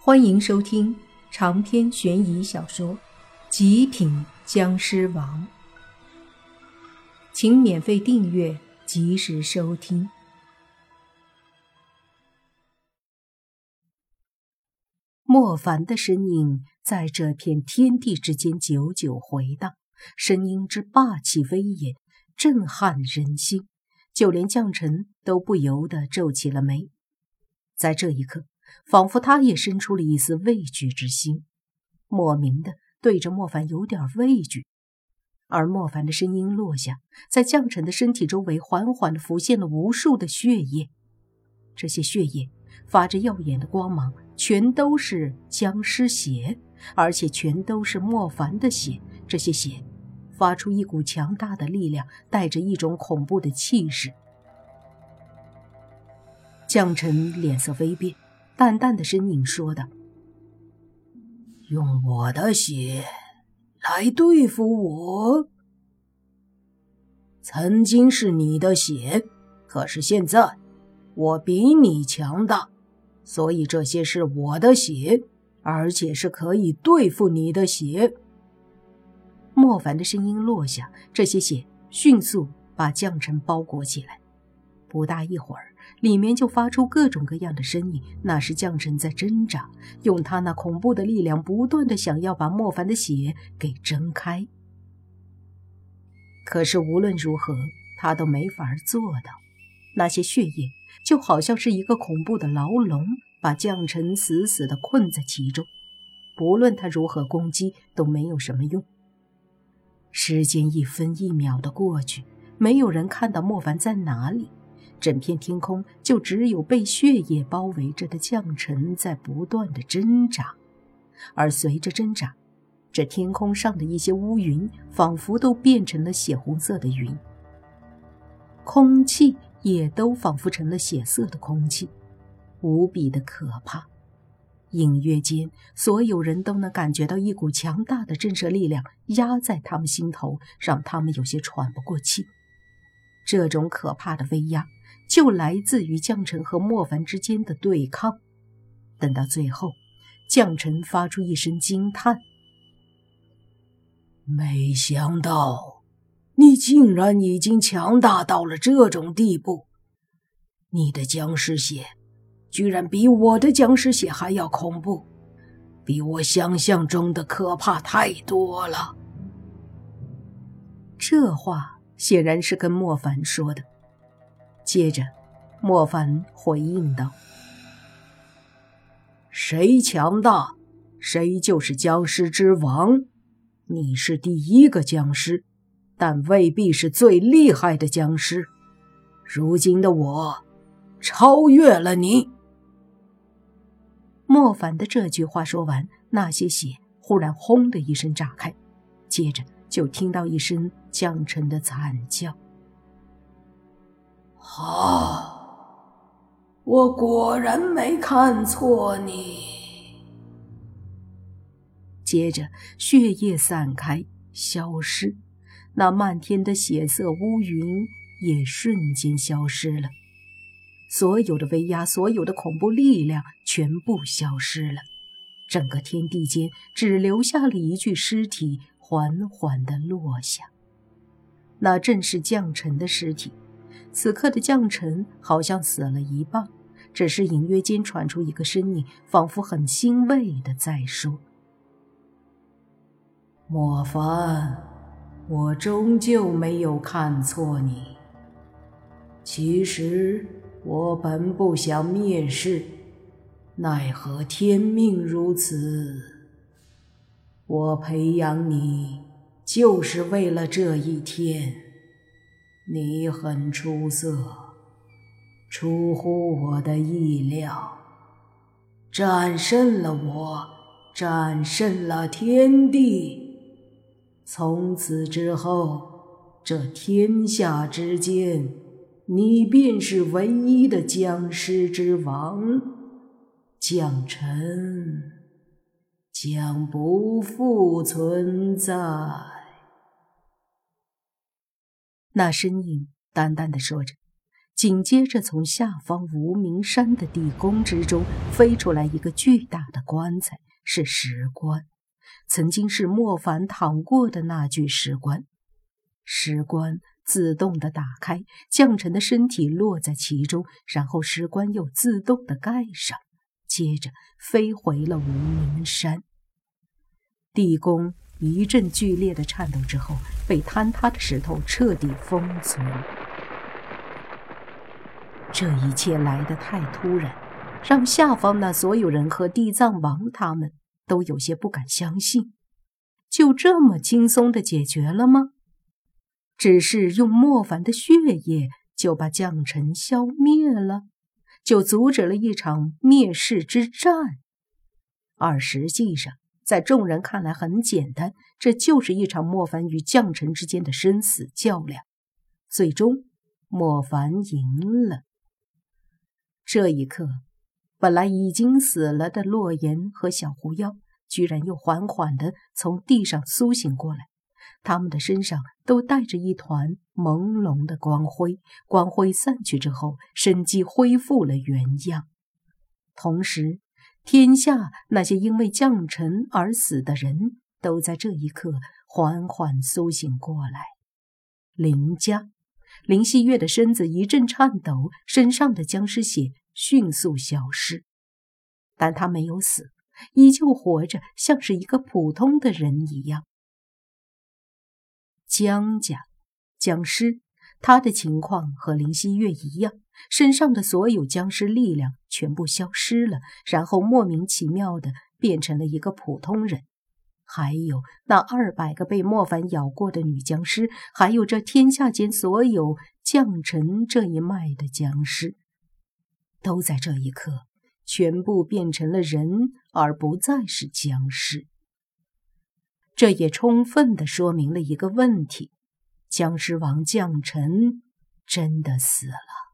欢迎收听长篇悬疑小说《极品僵尸王》，请免费订阅，及时收听。莫凡的身影在这片天地之间久久回荡，声音之霸气威严，震撼人心，就连将臣都不由得皱起了眉。在这一刻。仿佛他也生出了一丝畏惧之心，莫名的对着莫凡有点畏惧。而莫凡的声音落下，在将臣的身体周围缓缓的浮现了无数的血液，这些血液发着耀眼的光芒，全都是僵尸血，而且全都是莫凡的血。这些血发出一股强大的力量，带着一种恐怖的气势。将臣脸色微变。淡淡的声音说道：“用我的血来对付我，曾经是你的血，可是现在我比你强大，所以这些是我的血，而且是可以对付你的血。”莫凡的声音落下，这些血迅速把将臣包裹起来。不大一会儿。里面就发出各种各样的声音，那是将臣在挣扎，用他那恐怖的力量，不断的想要把莫凡的血给挣开。可是无论如何，他都没法做到。那些血液就好像是一个恐怖的牢笼，把将臣死死的困在其中。不论他如何攻击，都没有什么用。时间一分一秒的过去，没有人看到莫凡在哪里。整片天空就只有被血液包围着的将臣在不断的挣扎，而随着挣扎，这天空上的一些乌云仿佛都变成了血红色的云，空气也都仿佛成了血色的空气，无比的可怕。隐约间，所有人都能感觉到一股强大的震慑力量压在他们心头，让他们有些喘不过气。这种可怕的威压。就来自于将臣和莫凡之间的对抗。等到最后，将臣发出一声惊叹：“没想到你竟然已经强大到了这种地步！你的僵尸血居然比我的僵尸血还要恐怖，比我想象中的可怕太多了。”这话显然是跟莫凡说的。接着，莫凡回应道：“谁强大，谁就是僵尸之王。你是第一个僵尸，但未必是最厉害的僵尸。如今的我，超越了你。”莫凡的这句话说完，那些血忽然轰的一声炸开，接着就听到一声将臣的惨叫。好，我果然没看错你。接着，血液散开，消失，那漫天的血色乌云也瞬间消失了，所有的威压，所有的恐怖力量全部消失了，整个天地间只留下了一具尸体缓缓的落下，那正是将臣的尸体。此刻的将臣好像死了一半，只是隐约间传出一个声音，仿佛很欣慰的在说：“莫凡，我终究没有看错你。其实我本不想灭世，奈何天命如此。我培养你，就是为了这一天。”你很出色，出乎我的意料，战胜了我，战胜了天地。从此之后，这天下之间，你便是唯一的僵尸之王，将臣将不复存在。那身影淡淡的说着，紧接着，从下方无名山的地宫之中飞出来一个巨大的棺材，是石棺，曾经是莫凡躺过的那具石棺。石棺自动的打开，将臣的身体落在其中，然后石棺又自动的盖上，接着飞回了无名山。地宫一阵剧烈的颤抖之后，被坍塌的石头彻底封存。这一切来得太突然，让下方那所有人和地藏王他们都有些不敢相信。就这么轻松的解决了吗？只是用莫凡的血液就把将臣消灭了，就阻止了一场灭世之战。而实际上，在众人看来很简单，这就是一场莫凡与将臣之间的生死较量。最终，莫凡赢了。这一刻，本来已经死了的洛言和小狐妖，居然又缓缓地从地上苏醒过来。他们的身上都带着一团朦胧的光辉，光辉散去之后，生机恢复了原样。同时，天下那些因为将臣而死的人都在这一刻缓缓苏醒过来。林家。林希月的身子一阵颤抖，身上的僵尸血迅速消失，但他没有死，依旧活着，像是一个普通的人一样。江家僵尸，他的情况和林希月一样，身上的所有僵尸力量全部消失了，然后莫名其妙的变成了一个普通人。还有那二百个被莫凡咬过的女僵尸，还有这天下间所有将臣这一脉的僵尸，都在这一刻全部变成了人，而不再是僵尸。这也充分的说明了一个问题：僵尸王将臣真的死了。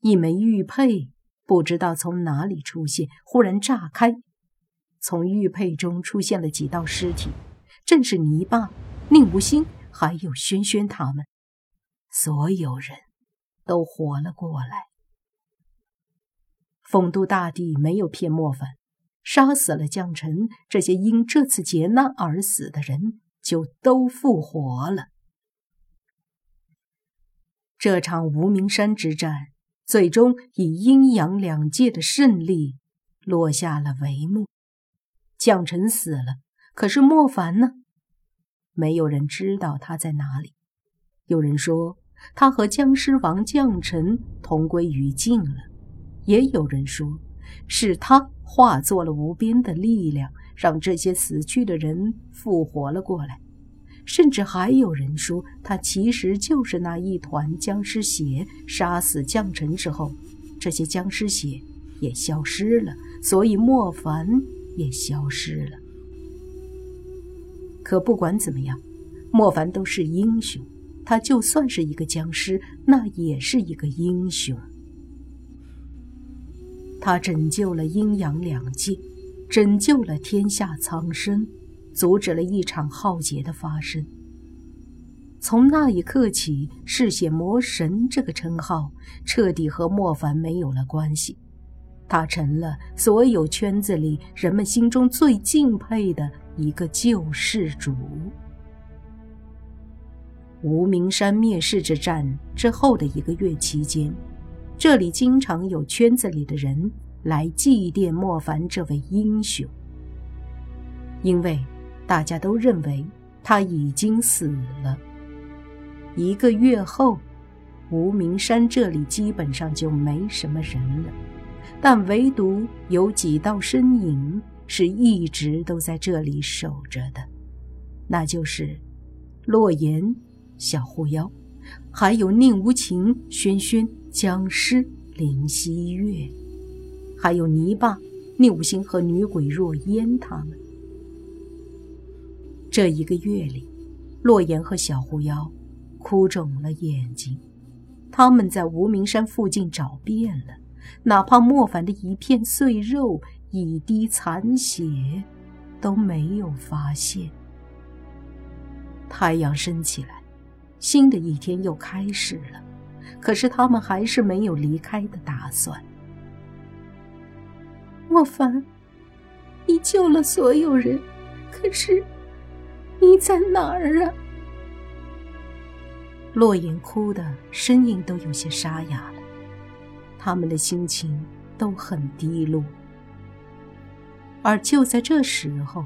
一枚玉佩不知道从哪里出现，忽然炸开。从玉佩中出现了几道尸体，正是泥巴、宁无心还有轩轩他们，所有人都活了过来。丰都大帝没有骗莫凡，杀死了将臣，这些因这次劫难而死的人就都复活了。这场无名山之战最终以阴阳两界的胜利落下了帷幕。将臣死了，可是莫凡呢？没有人知道他在哪里。有人说他和僵尸王将臣同归于尽了，也有人说是他化作了无边的力量，让这些死去的人复活了过来。甚至还有人说他其实就是那一团僵尸血，杀死将臣之后，这些僵尸血也消失了，所以莫凡。也消失了。可不管怎么样，莫凡都是英雄。他就算是一个僵尸，那也是一个英雄。他拯救了阴阳两界，拯救了天下苍生，阻止了一场浩劫的发生。从那一刻起，嗜血魔神这个称号彻底和莫凡没有了关系。他成了所有圈子里人们心中最敬佩的一个救世主。无名山灭世之战之后的一个月期间，这里经常有圈子里的人来祭奠莫凡这位英雄，因为大家都认为他已经死了。一个月后，无名山这里基本上就没什么人了。但唯独有几道身影是一直都在这里守着的，那就是洛言、小狐妖，还有宁无情、轩轩、僵尸、林希月，还有泥巴、宁无心和女鬼若烟他们。这一个月里，洛言和小狐妖哭肿了眼睛，他们在无名山附近找遍了。哪怕莫凡的一片碎肉、一滴残血，都没有发现。太阳升起来，新的一天又开始了。可是他们还是没有离开的打算。莫凡，你救了所有人，可是你在哪儿啊？洛言哭的声音都有些沙哑了，他们的心情都很低落。而就在这时候，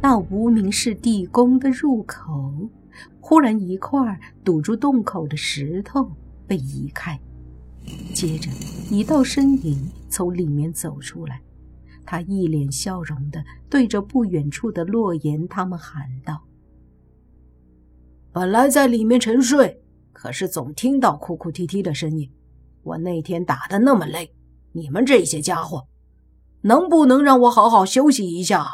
那无名氏地宫的入口，忽然一块堵住洞口的石头被移开，接着一道身影从里面走出来，他一脸笑容的对着不远处的洛言他们喊道：“本来在里面沉睡，可是总听到哭哭啼啼的声音。我那天打的那么累，你们这些家伙。”能不能让我好好休息一下？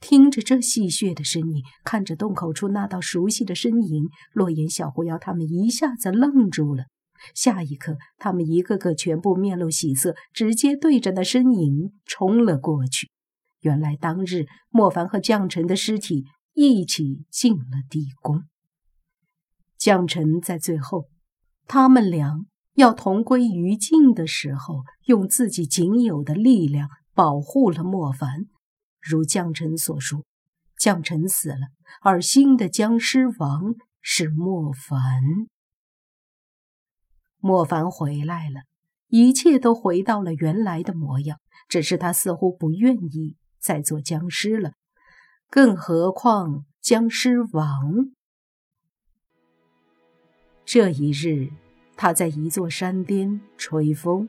听着这戏谑的声音，看着洞口处那道熟悉的身影，洛言、小狐妖他们一下子愣住了。下一刻，他们一个个全部面露喜色，直接对着那身影冲了过去。原来当日莫凡和将臣的尸体一起进了地宫，将臣在最后，他们俩。要同归于尽的时候，用自己仅有的力量保护了莫凡。如将臣所说，将臣死了，而新的僵尸王是莫凡。莫凡回来了，一切都回到了原来的模样，只是他似乎不愿意再做僵尸了。更何况僵尸王这一日。他在一座山巅吹风，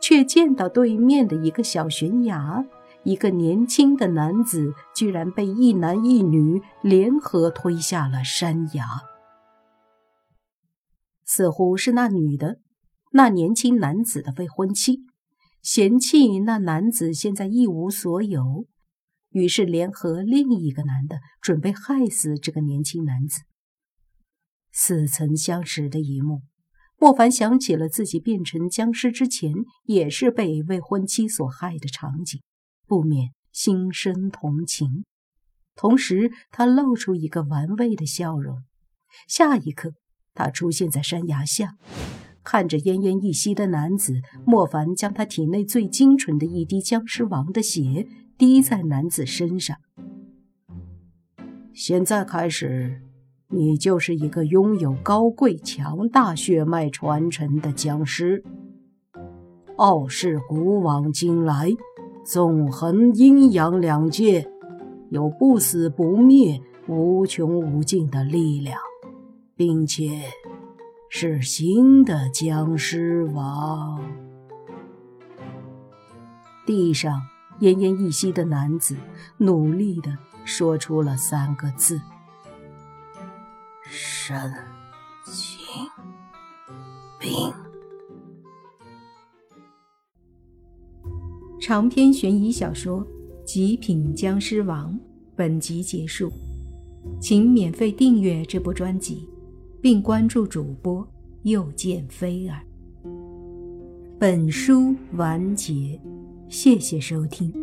却见到对面的一个小悬崖，一个年轻的男子居然被一男一女联合推下了山崖。似乎是那女的，那年轻男子的未婚妻，嫌弃那男子现在一无所有，于是联合另一个男的，准备害死这个年轻男子。似曾相识的一幕。莫凡想起了自己变成僵尸之前也是被未婚妻所害的场景，不免心生同情。同时，他露出一个玩味的笑容。下一刻，他出现在山崖下，看着奄奄一息的男子。莫凡将他体内最精纯的一滴僵尸王的血滴在男子身上。现在开始。你就是一个拥有高贵强大血脉传承的僵尸。傲视古往今来，纵横阴阳两界，有不死不灭、无穷无尽的力量，并且是新的僵尸王。地上奄奄一息的男子努力的说出了三个字。神经病。长篇悬疑小说《极品僵尸王》本集结束，请免费订阅这部专辑，并关注主播又见菲儿。本书完结，谢谢收听。